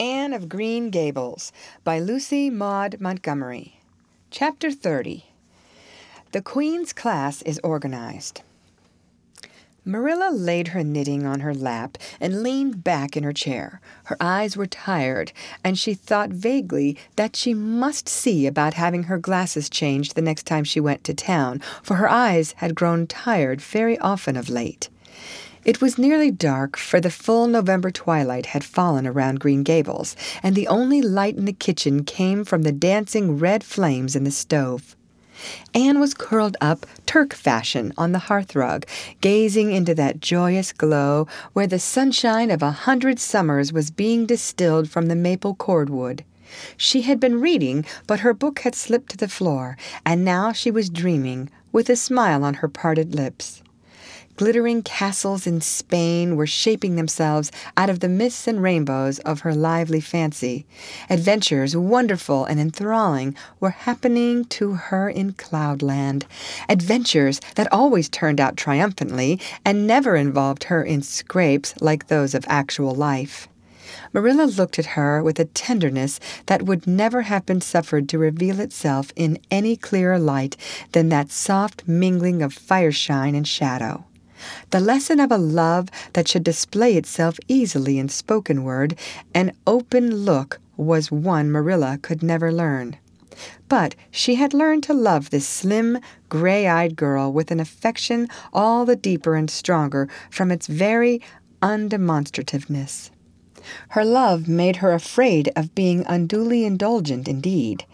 Anne of Green Gables by Lucy Maud Montgomery. Chapter 30 The Queen's Class is Organized. Marilla laid her knitting on her lap and leaned back in her chair. Her eyes were tired, and she thought vaguely that she must see about having her glasses changed the next time she went to town, for her eyes had grown tired very often of late. It was nearly dark, for the full November twilight had fallen around Green Gables, and the only light in the kitchen came from the dancing red flames in the stove. Anne was curled up Turk fashion on the hearthrug, gazing into that joyous glow where the sunshine of a hundred summers was being distilled from the maple cordwood. She had been reading, but her book had slipped to the floor, and now she was dreaming, with a smile on her parted lips. Glittering castles in Spain were shaping themselves out of the mists and rainbows of her lively fancy. Adventures, wonderful and enthralling, were happening to her in Cloudland. Adventures that always turned out triumphantly and never involved her in scrapes like those of actual life. Marilla looked at her with a tenderness that would never have been suffered to reveal itself in any clearer light than that soft mingling of fireshine and shadow. The lesson of a love that should display itself easily in spoken word and open look was one Marilla could never learn. But she had learned to love this slim, gray eyed girl with an affection all the deeper and stronger from its very undemonstrativeness. Her love made her afraid of being unduly indulgent indeed.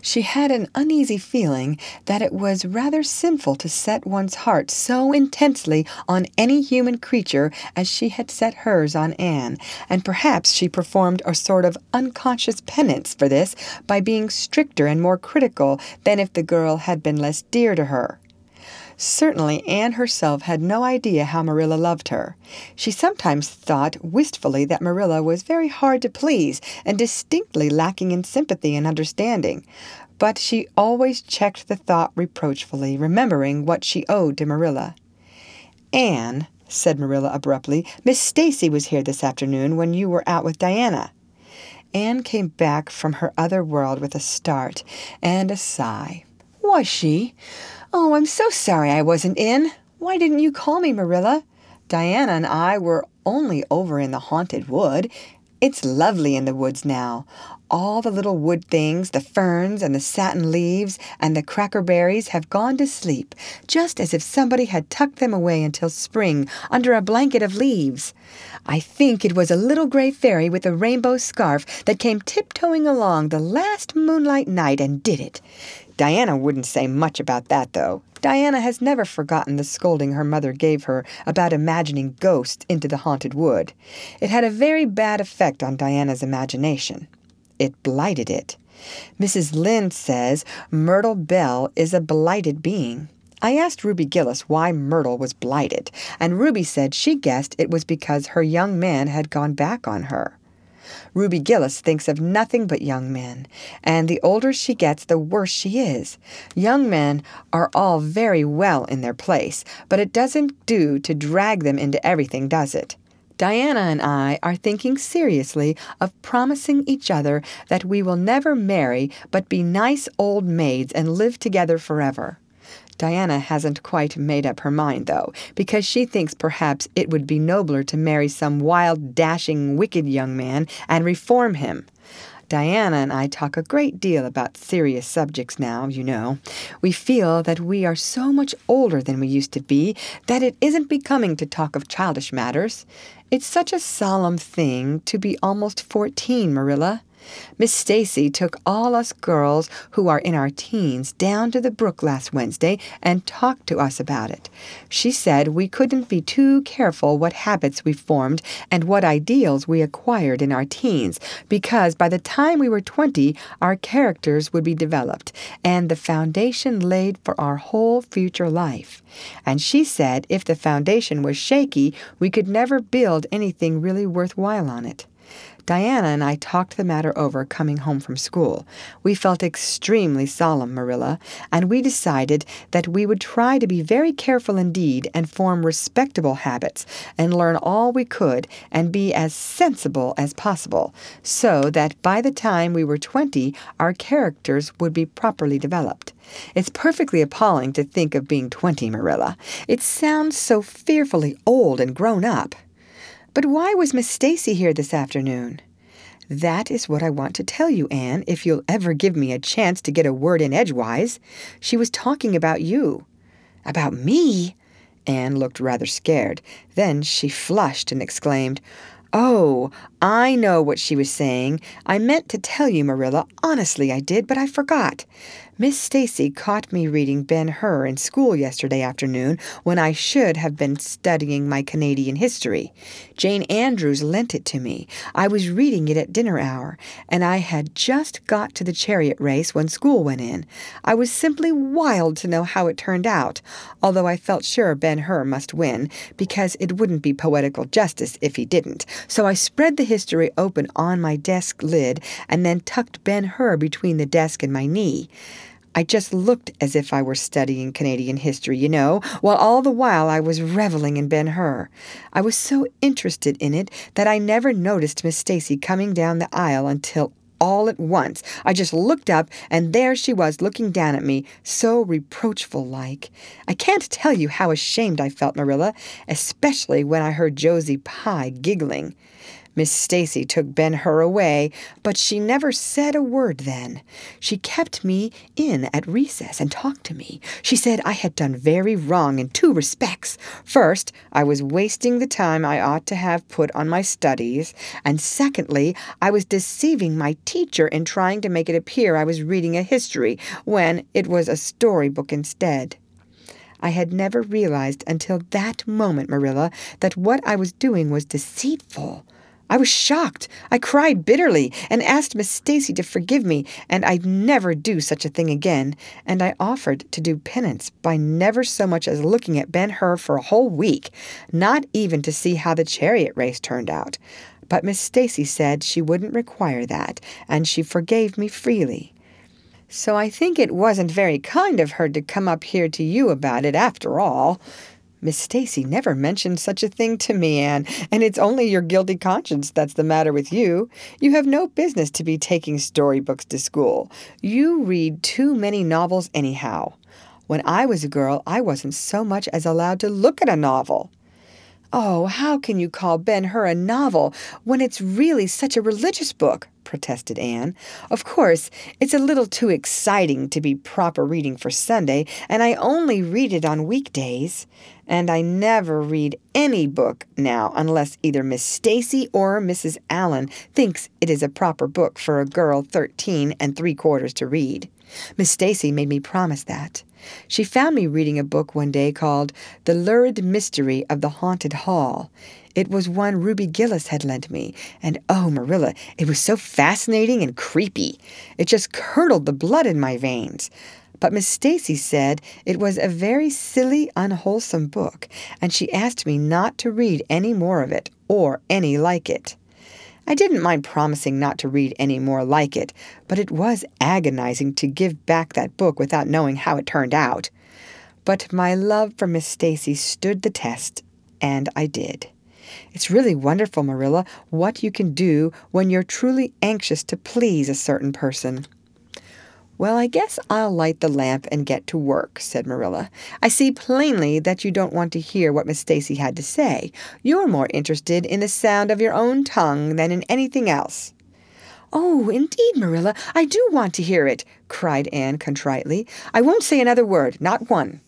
She had an uneasy feeling that it was rather sinful to set one's heart so intensely on any human creature as she had set hers on Anne, and perhaps she performed a sort of unconscious penance for this by being stricter and more critical than if the girl had been less dear to her. Certainly Anne herself had no idea how Marilla loved her. She sometimes thought wistfully that Marilla was very hard to please and distinctly lacking in sympathy and understanding. But she always checked the thought reproachfully, remembering what she owed to Marilla. Anne, said Marilla abruptly, Miss Stacy was here this afternoon when you were out with Diana. Anne came back from her other world with a start and a sigh. Was she? Oh, I'm so sorry I wasn't in. Why didn't you call me, Marilla? Diana and I were only over in the haunted wood. It's lovely in the woods now. All the little wood things, the ferns and the satin leaves and the crackerberries have gone to sleep, just as if somebody had tucked them away until spring under a blanket of leaves. I think it was a little gray fairy with a rainbow scarf that came tiptoeing along the last moonlight night and did it. Diana wouldn't say much about that, though. Diana has never forgotten the scolding her mother gave her about imagining ghosts into the haunted wood. It had a very bad effect on Diana's imagination. It blighted it. Mrs. Lynde says Myrtle Bell is a blighted being. I asked Ruby Gillis why Myrtle was blighted, and Ruby said she guessed it was because her young man had gone back on her. Ruby Gillis thinks of nothing but young men, and the older she gets, the worse she is. Young men are all very well in their place, but it doesn't do to drag them into everything, does it? Diana and I are thinking seriously of promising each other that we will never marry but be nice old maids and live together forever. Diana hasn't quite made up her mind, though, because she thinks perhaps it would be nobler to marry some wild, dashing, wicked young man and reform him. Diana and I talk a great deal about serious subjects now, you know. We feel that we are so much older than we used to be that it isn't becoming to talk of childish matters. It's such a solemn thing to be almost fourteen, Marilla. Miss Stacy took all us girls who are in our teens down to the brook last Wednesday and talked to us about it. She said we couldn't be too careful what habits we formed and what ideals we acquired in our teens, because by the time we were 20, our characters would be developed and the foundation laid for our whole future life. And she said if the foundation was shaky, we could never build anything really worthwhile on it. Diana and I talked the matter over coming home from school. We felt extremely solemn, Marilla, and we decided that we would try to be very careful indeed and form respectable habits and learn all we could and be as sensible as possible, so that by the time we were twenty our characters would be properly developed. It's perfectly appalling to think of being twenty, Marilla. It sounds so fearfully old and grown up. But why was Miss Stacy here this afternoon? That is what I want to tell you, Anne, if you'll ever give me a chance to get a word in edgewise. She was talking about you. About me? Anne looked rather scared. Then she flushed and exclaimed, Oh, I know what she was saying. I meant to tell you, Marilla. Honestly, I did, but I forgot. Miss Stacy caught me reading Ben Hur in school yesterday afternoon when I should have been studying my Canadian history. Jane Andrews lent it to me. I was reading it at dinner hour, and I had just got to the chariot race when school went in. I was simply wild to know how it turned out, although I felt sure Ben Hur must win, because it wouldn't be poetical justice if he didn't. So I spread the history open on my desk lid and then tucked Ben Hur between the desk and my knee. I just looked as if I were studying Canadian history, you know, while all the while I was reveling in Ben Hur. I was so interested in it that I never noticed Miss Stacy coming down the aisle until all at once. I just looked up, and there she was looking down at me, so reproachful like. I can't tell you how ashamed I felt, Marilla, especially when I heard Josie Pye giggling. Miss Stacy took Ben Hur away, but she never said a word then. She kept me in at recess and talked to me. She said I had done very wrong in two respects. First, I was wasting the time I ought to have put on my studies, and secondly, I was deceiving my teacher in trying to make it appear I was reading a history when it was a storybook instead. I had never realized until that moment, Marilla, that what I was doing was deceitful. I was shocked. I cried bitterly and asked Miss Stacy to forgive me, and I'd never do such a thing again. And I offered to do penance by never so much as looking at Ben Hur for a whole week, not even to see how the chariot race turned out. But Miss Stacy said she wouldn't require that, and she forgave me freely. So I think it wasn't very kind of her to come up here to you about it after all. Miss Stacy never mentioned such a thing to me, Anne, and it's only your guilty conscience that's the matter with you. You have no business to be taking storybooks to school. You read too many novels anyhow. When I was a girl, I wasn't so much as allowed to look at a novel. Oh, how can you call Ben Hur a novel when it's really such a religious book? protested Anne. Of course, it's a little too exciting to be proper reading for Sunday, and I only read it on weekdays. And I never read any book now unless either Miss Stacy or Mrs. Allan thinks it is a proper book for a girl thirteen and three quarters to read. Miss Stacy made me promise that. She found me reading a book one day called The Lurid Mystery of the Haunted Hall. It was one Ruby Gillis had lent me, and oh, Marilla, it was so fascinating and creepy. It just curdled the blood in my veins. But Miss Stacy said it was a very silly, unwholesome book, and she asked me not to read any more of it, or any like it. I didn't mind promising not to read any more like it, but it was agonizing to give back that book without knowing how it turned out. But my love for Miss Stacy stood the test, and I did. It's really wonderful, Marilla, what you can do when you're truly anxious to please a certain person. Well, I guess I'll light the lamp and get to work, said Marilla. I see plainly that you don't want to hear what Miss Stacy had to say. You're more interested in the sound of your own tongue than in anything else. Oh, indeed, Marilla, I do want to hear it, cried Anne contritely. I won't say another word, not one.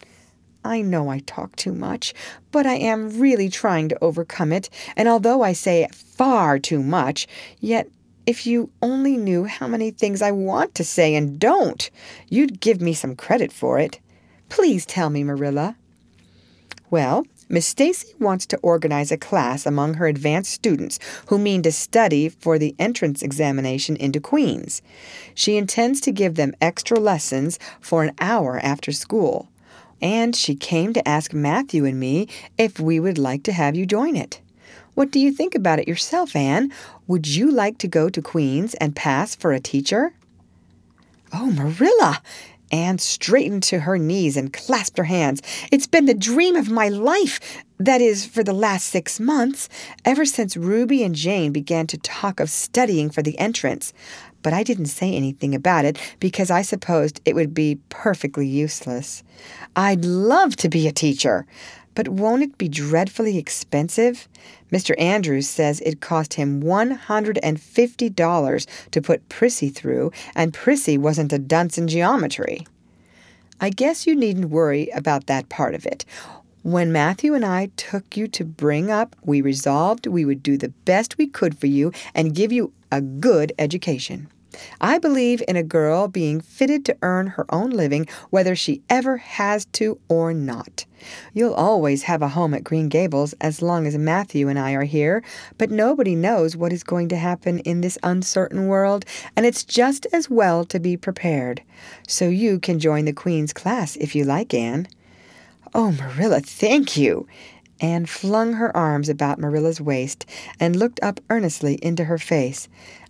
I know I talk too much, but I am really trying to overcome it, and although I say far too much, yet if you only knew how many things I want to say and don't, you'd give me some credit for it. Please tell me, Marilla. Well, Miss Stacy wants to organize a class among her advanced students who mean to study for the entrance examination into Queen's. She intends to give them extra lessons for an hour after school. And she came to ask Matthew and me if we would like to have you join it. What do you think about it yourself, Anne? Would you like to go to Queen's and pass for a teacher? Oh, Marilla! Anne straightened to her knees and clasped her hands. It's been the dream of my life. That is, for the last six months, ever since Ruby and Jane began to talk of studying for the entrance. But I didn't say anything about it because I supposed it would be perfectly useless. I'd love to be a teacher. But won't it be dreadfully expensive? Mr. Andrews says it cost him $150 to put Prissy through, and Prissy wasn't a dunce in geometry. I guess you needn't worry about that part of it. When Matthew and I took you to bring up, we resolved we would do the best we could for you and give you a good education. I believe in a girl being fitted to earn her own living whether she ever has to or not. You'll always have a home at Green Gables as long as Matthew and I are here, but nobody knows what is going to happen in this uncertain world, and it's just as well to be prepared. So you can join the Queen's class if you like, Anne. Oh, Marilla, thank you. Anne flung her arms about Marilla's waist and looked up earnestly into her face.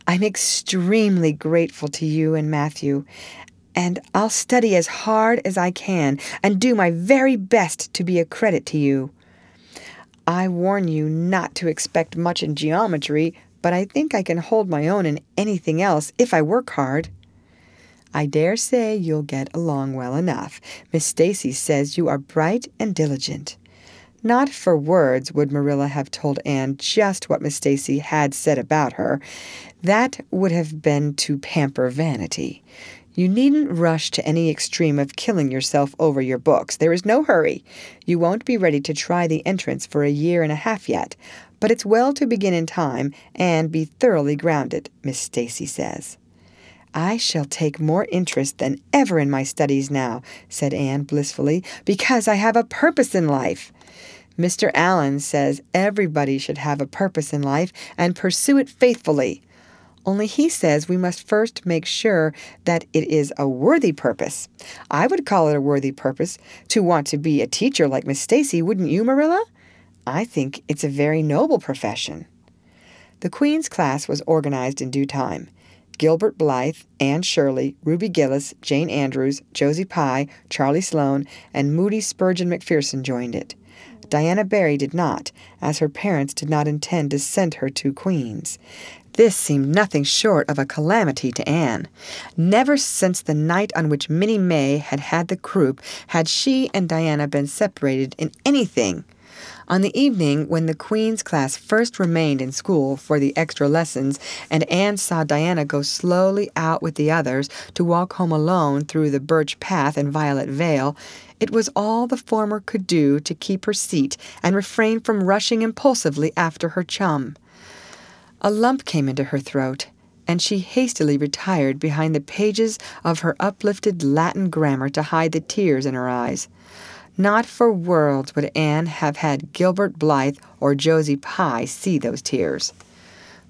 I'm extremely grateful to you and Matthew, and I'll study as hard as I can and do my very best to be a credit to you. I warn you not to expect much in geometry, but I think I can hold my own in anything else if I work hard. I dare say you'll get along well enough. Miss Stacy says you are bright and diligent. Not for words would Marilla have told Anne just what Miss Stacy had said about her. That would have been to pamper vanity. You needn't rush to any extreme of killing yourself over your books. There is no hurry. You won't be ready to try the entrance for a year and a half yet, but it's well to begin in time and be thoroughly grounded, Miss Stacy says. I shall take more interest than ever in my studies now, said Anne blissfully, because I have a purpose in life. Mr. Allan says everybody should have a purpose in life and pursue it faithfully. Only he says we must first make sure that it is a worthy purpose. I would call it a worthy purpose to want to be a teacher like Miss Stacy, wouldn't you, Marilla? I think it's a very noble profession. The Queen's class was organized in due time. Gilbert Blythe, Anne Shirley, Ruby Gillis, Jane Andrews, Josie Pye, Charlie Sloane, and Moody Spurgeon McPherson joined it. Diana Barry did not, as her parents did not intend to send her to Queen's. This seemed nothing short of a calamity to Anne. Never since the night on which Minnie May had had the croup had she and Diana been separated in anything. On the evening when the Queen's class first remained in school for the extra lessons, and Anne saw Diana go slowly out with the others to walk home alone through the birch path and violet vale, it was all the former could do to keep her seat and refrain from rushing impulsively after her chum. A lump came into her throat, and she hastily retired behind the pages of her uplifted Latin grammar to hide the tears in her eyes. Not for worlds would Anne have had Gilbert Blythe or Josie Pye see those tears.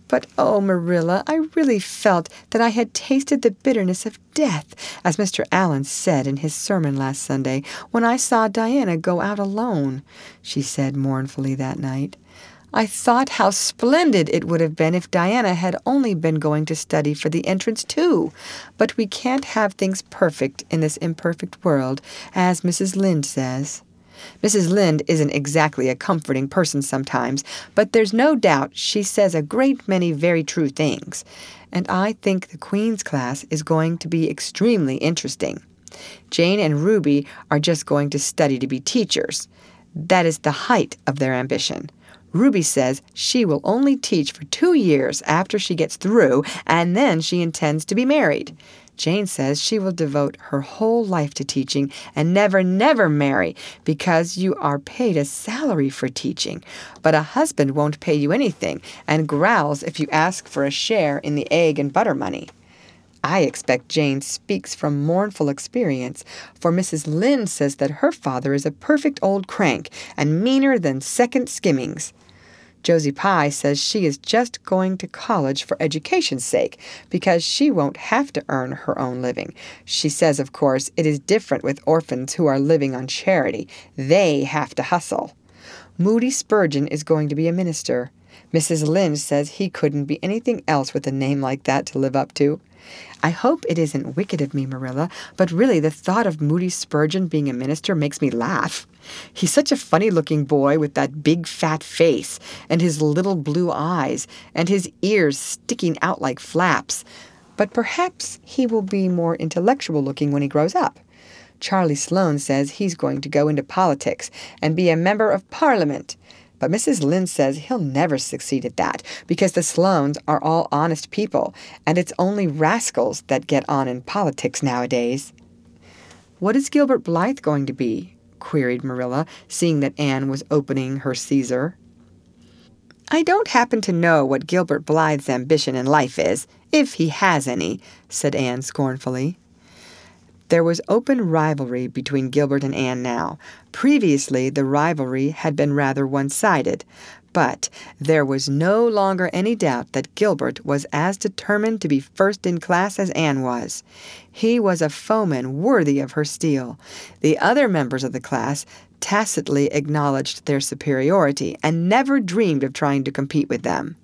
But oh, Marilla, I really felt that I had tasted the bitterness of death, as Mr. Allan said in his sermon last Sunday, when I saw Diana go out alone, she said mournfully that night. I thought how splendid it would have been if Diana had only been going to study for the entrance, too. But we can't have things perfect in this imperfect world, as Mrs. Lynde says. Mrs. Lynde isn't exactly a comforting person sometimes, but there's no doubt she says a great many very true things. And I think the Queen's class is going to be extremely interesting. Jane and Ruby are just going to study to be teachers. That is the height of their ambition. Ruby says she will only teach for two years after she gets through, and then she intends to be married. Jane says she will devote her whole life to teaching and never, never marry because you are paid a salary for teaching. But a husband won't pay you anything and growls if you ask for a share in the egg and butter money. I expect Jane speaks from mournful experience, for Mrs. Lynde says that her father is a perfect old crank and meaner than second skimmings. Josie Pye says she is just going to college for education's sake because she won't have to earn her own living. She says, of course, it is different with orphans who are living on charity. They have to hustle. Moody Spurgeon is going to be a minister. Mrs. Lynde says he couldn't be anything else with a name like that to live up to. I hope it isn't wicked of me, Marilla, but really the thought of Moody Spurgeon being a minister makes me laugh. He's such a funny looking boy with that big fat face, and his little blue eyes, and his ears sticking out like flaps. But perhaps he will be more intellectual looking when he grows up. Charlie Sloane says he's going to go into politics and be a member of Parliament. But Mrs. Lynde says he'll never succeed at that because the Sloanes are all honest people, and it's only rascals that get on in politics nowadays. What is Gilbert Blythe going to be? queried Marilla, seeing that Anne was opening her Caesar. I don't happen to know what Gilbert Blythe's ambition in life is, if he has any, said Anne scornfully. There was open rivalry between Gilbert and Anne now. Previously, the rivalry had been rather one sided, but there was no longer any doubt that Gilbert was as determined to be first in class as Anne was. He was a foeman worthy of her steel. The other members of the class tacitly acknowledged their superiority and never dreamed of trying to compete with them.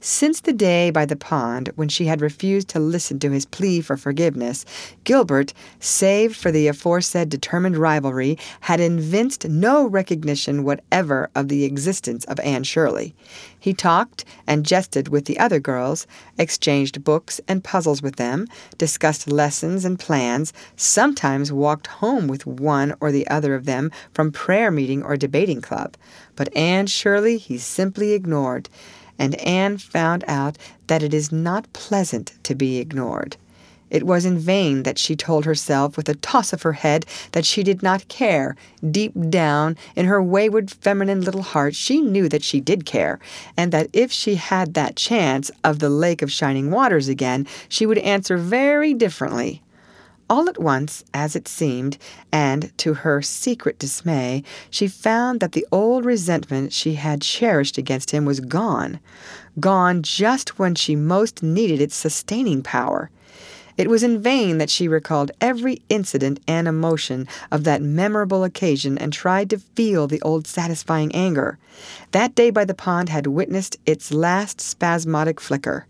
Since the day by the pond when she had refused to listen to his plea for forgiveness, Gilbert, save for the aforesaid determined rivalry, had evinced no recognition whatever of the existence of Anne Shirley. He talked and jested with the other girls, exchanged books and puzzles with them, discussed lessons and plans, sometimes walked home with one or the other of them from prayer meeting or debating club. But Anne Shirley he simply ignored and Anne found out that it is not pleasant to be ignored. It was in vain that she told herself with a toss of her head that she did not care. Deep down in her wayward feminine little heart she knew that she did care, and that if she had that chance of the Lake of Shining Waters again, she would answer very differently. All at once, as it seemed, and to her secret dismay, she found that the old resentment she had cherished against him was gone, gone just when she most needed its sustaining power. It was in vain that she recalled every incident and emotion of that memorable occasion and tried to feel the old satisfying anger. That day by the pond had witnessed its last spasmodic flicker.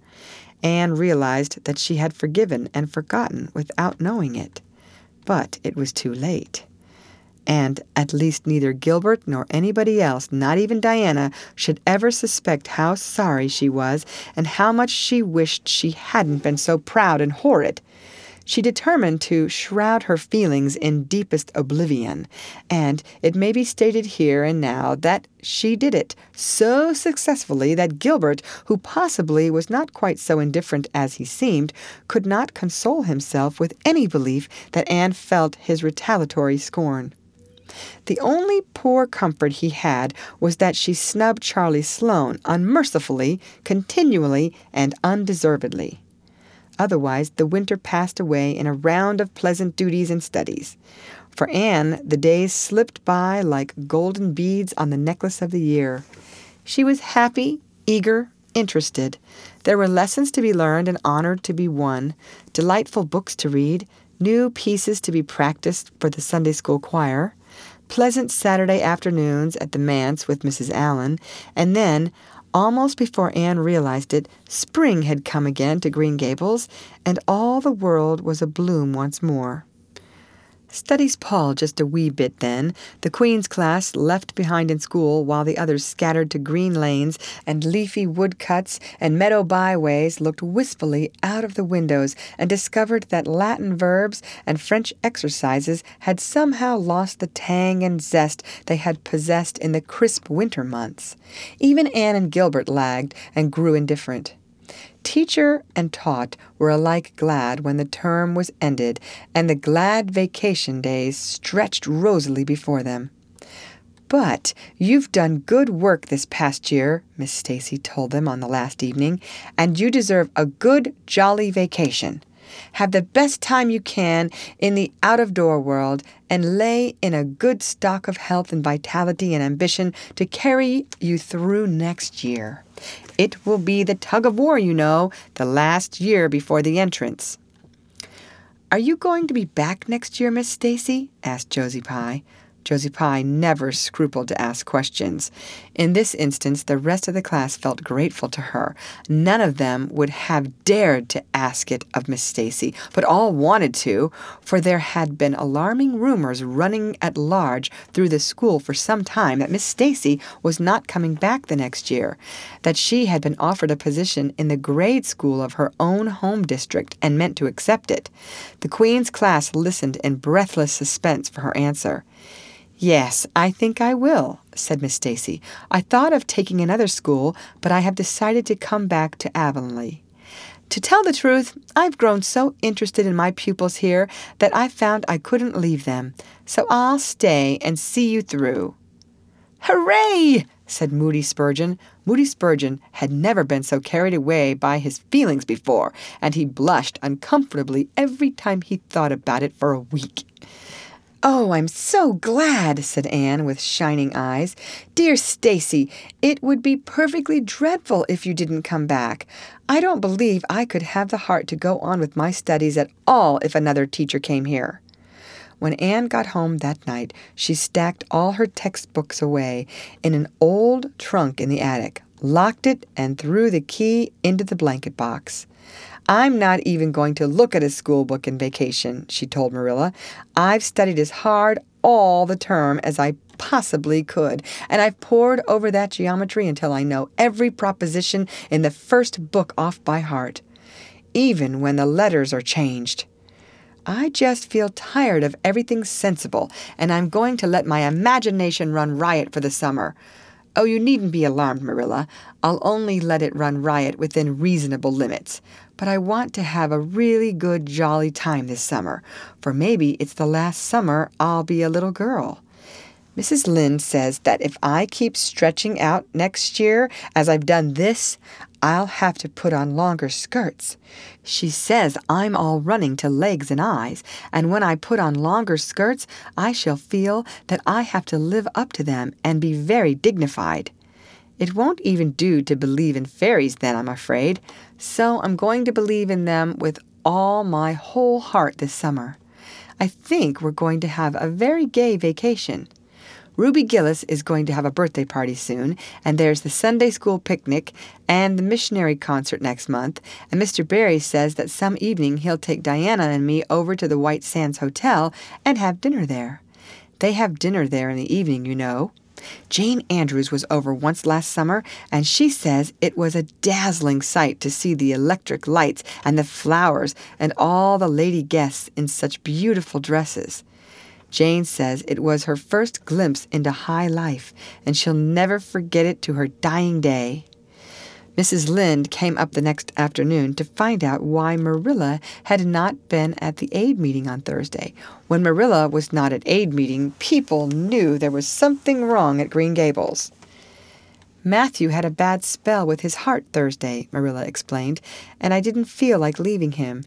Anne realized that she had forgiven and forgotten without knowing it. But it was too late. And at least neither Gilbert nor anybody else, not even Diana, should ever suspect how sorry she was and how much she wished she hadn't been so proud and horrid. She determined to shroud her feelings in deepest oblivion, and it may be stated here and now that she did it so successfully that Gilbert, who possibly was not quite so indifferent as he seemed, could not console himself with any belief that Anne felt his retaliatory scorn. The only poor comfort he had was that she snubbed Charlie Sloane unmercifully, continually, and undeservedly. Otherwise, the winter passed away in a round of pleasant duties and studies. For Anne, the days slipped by like golden beads on the necklace of the year. She was happy, eager, interested. There were lessons to be learned and honor to be won, delightful books to read, new pieces to be practiced for the Sunday school choir, pleasant Saturday afternoons at the manse with Mrs. Allan, and then Almost before Anne realized it, spring had come again to Green Gables, and all the world was abloom once more. Studies Paul just a wee bit then, the Queen's class left behind in school while the others scattered to green lanes and leafy woodcuts and meadow byways looked wistfully out of the windows and discovered that Latin verbs and French exercises had somehow lost the tang and zest they had possessed in the crisp winter months. Even Anne and Gilbert lagged and grew indifferent. Teacher and taught were alike glad when the term was ended and the glad vacation days stretched rosily before them. But you've done good work this past year, Miss Stacy told them on the last evening, and you deserve a good, jolly vacation. Have the best time you can in the out of door world and lay in a good stock of health and vitality and ambition to carry you through next year. It will be the tug of war, you know, the last year before the entrance. Are you going to be back next year, Miss Stacy? asked Josie Pye. Josie Pye never scrupled to ask questions. In this instance, the rest of the class felt grateful to her. None of them would have dared to ask it of Miss Stacy, but all wanted to, for there had been alarming rumors running at large through the school for some time that Miss Stacy was not coming back the next year, that she had been offered a position in the grade school of her own home district and meant to accept it. The Queen's class listened in breathless suspense for her answer. Yes, I think I will, said Miss Stacy. I thought of taking another school, but I have decided to come back to Avonlea. To tell the truth, I've grown so interested in my pupils here that I found I couldn't leave them, so I'll stay and see you through. Hooray! said Moody Spurgeon. Moody Spurgeon had never been so carried away by his feelings before, and he blushed uncomfortably every time he thought about it for a week. Oh, I'm so glad, said Anne with shining eyes. Dear Stacy, it would be perfectly dreadful if you didn't come back. I don't believe I could have the heart to go on with my studies at all if another teacher came here. When Anne got home that night, she stacked all her textbooks away in an old trunk in the attic, locked it, and threw the key into the blanket box. I'm not even going to look at a school book in vacation, she told Marilla. I've studied as hard all the term as I possibly could, and I've pored over that geometry until I know every proposition in the first book off by heart, even when the letters are changed. I just feel tired of everything sensible, and I'm going to let my imagination run riot for the summer. Oh, you needn't be alarmed, Marilla. I'll only let it run riot within reasonable limits but I want to have a really good, jolly time this summer, for maybe it's the last summer I'll be a little girl. Mrs. Lynde says that if I keep stretching out next year as I've done this, I'll have to put on longer skirts. She says I'm all running to legs and eyes, and when I put on longer skirts, I shall feel that I have to live up to them and be very dignified. It won't even do to believe in fairies then, I'm afraid, so I'm going to believe in them with all my whole heart this summer. I think we're going to have a very gay vacation. Ruby Gillis is going to have a birthday party soon, and there's the Sunday school picnic and the missionary concert next month, and Mr. Barry says that some evening he'll take Diana and me over to the White Sands Hotel and have dinner there. They have dinner there in the evening, you know. Jane Andrews was over once last summer, and she says it was a dazzling sight to see the electric lights and the flowers and all the lady guests in such beautiful dresses. Jane says it was her first glimpse into high life, and she'll never forget it to her dying day. Mrs. Lynde came up the next afternoon to find out why Marilla had not been at the aid meeting on Thursday. When Marilla was not at aid meeting, people knew there was something wrong at Green Gables. Matthew had a bad spell with his heart Thursday, Marilla explained, and I didn't feel like leaving him.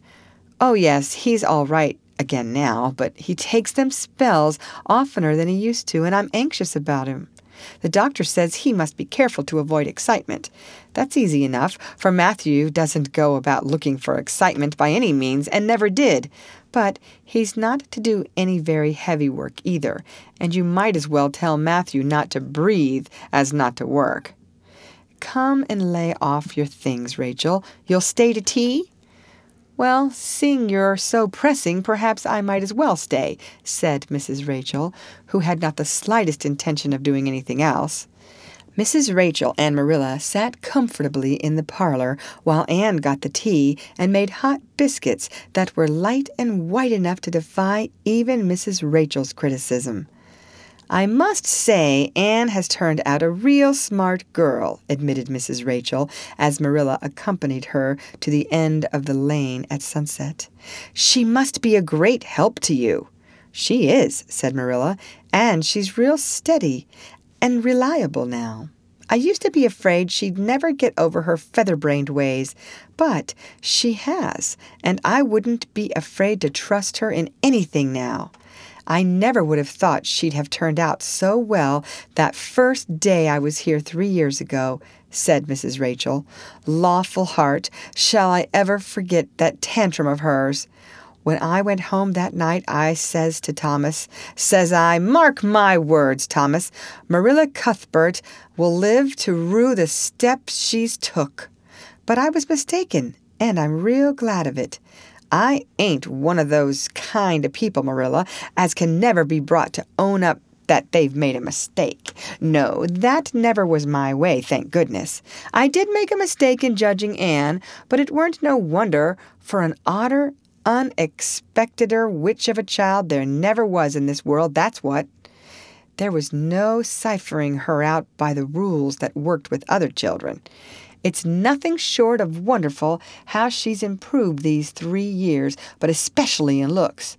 Oh, yes, he's all right again now, but he takes them spells oftener than he used to, and I'm anxious about him. The doctor says he must be careful to avoid excitement. That's easy enough, for Matthew doesn't go about looking for excitement by any means and never did. But he's not to do any very heavy work either, and you might as well tell Matthew not to breathe as not to work. Come and lay off your things, Rachel. You'll stay to tea? Well, seeing you're so pressing, perhaps I might as well stay, said Mrs. Rachel, who had not the slightest intention of doing anything else. Mrs. Rachel and Marilla sat comfortably in the parlor while Anne got the tea and made hot biscuits that were light and white enough to defy even Mrs. Rachel's criticism. I must say Anne has turned out a real smart girl, admitted Mrs. Rachel as Marilla accompanied her to the end of the lane at sunset. She must be a great help to you. She is, said Marilla, and she's real steady and reliable now. I used to be afraid she'd never get over her feather-brained ways, but she has, and I wouldn't be afraid to trust her in anything now. I never would have thought she'd have turned out so well that first day I was here three years ago, said Mrs. Rachel. Lawful heart, shall I ever forget that tantrum of hers? When I went home that night, I says to Thomas, says I, mark my words, Thomas, Marilla Cuthbert will live to rue the steps she's took. But I was mistaken, and I'm real glad of it. I ain't one of those kind of people, Marilla, as can never be brought to own up that they've made a mistake. No, that never was my way, thank goodness. I did make a mistake in judging Anne, but it weren't no wonder, for an odder, unexpecteder witch of a child there never was in this world, that's what. There was no ciphering her out by the rules that worked with other children. It's nothing short of wonderful how she's improved these three years, but especially in looks.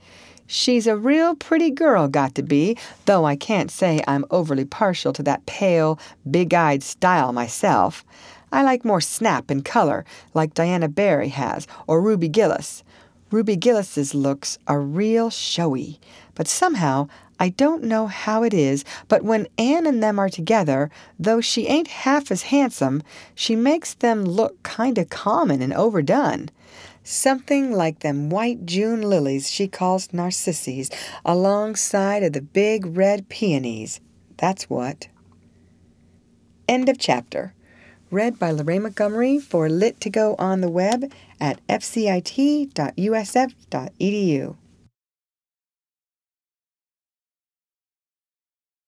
She's a real pretty girl, got to be, though I can't say I'm overly partial to that pale, big eyed style myself. I like more snap and color, like Diana Barry has, or Ruby Gillis. Ruby Gillis's looks are real showy, but somehow I don't know how it is, but when Anne and them are together, though she ain't half as handsome, she makes them look kind of common and overdone. Something like them white June lilies she calls narcissus alongside of the big red peonies. That's what. End of chapter. Read by Lorraine Montgomery for Lit to Go on the web at fcit.usf.edu.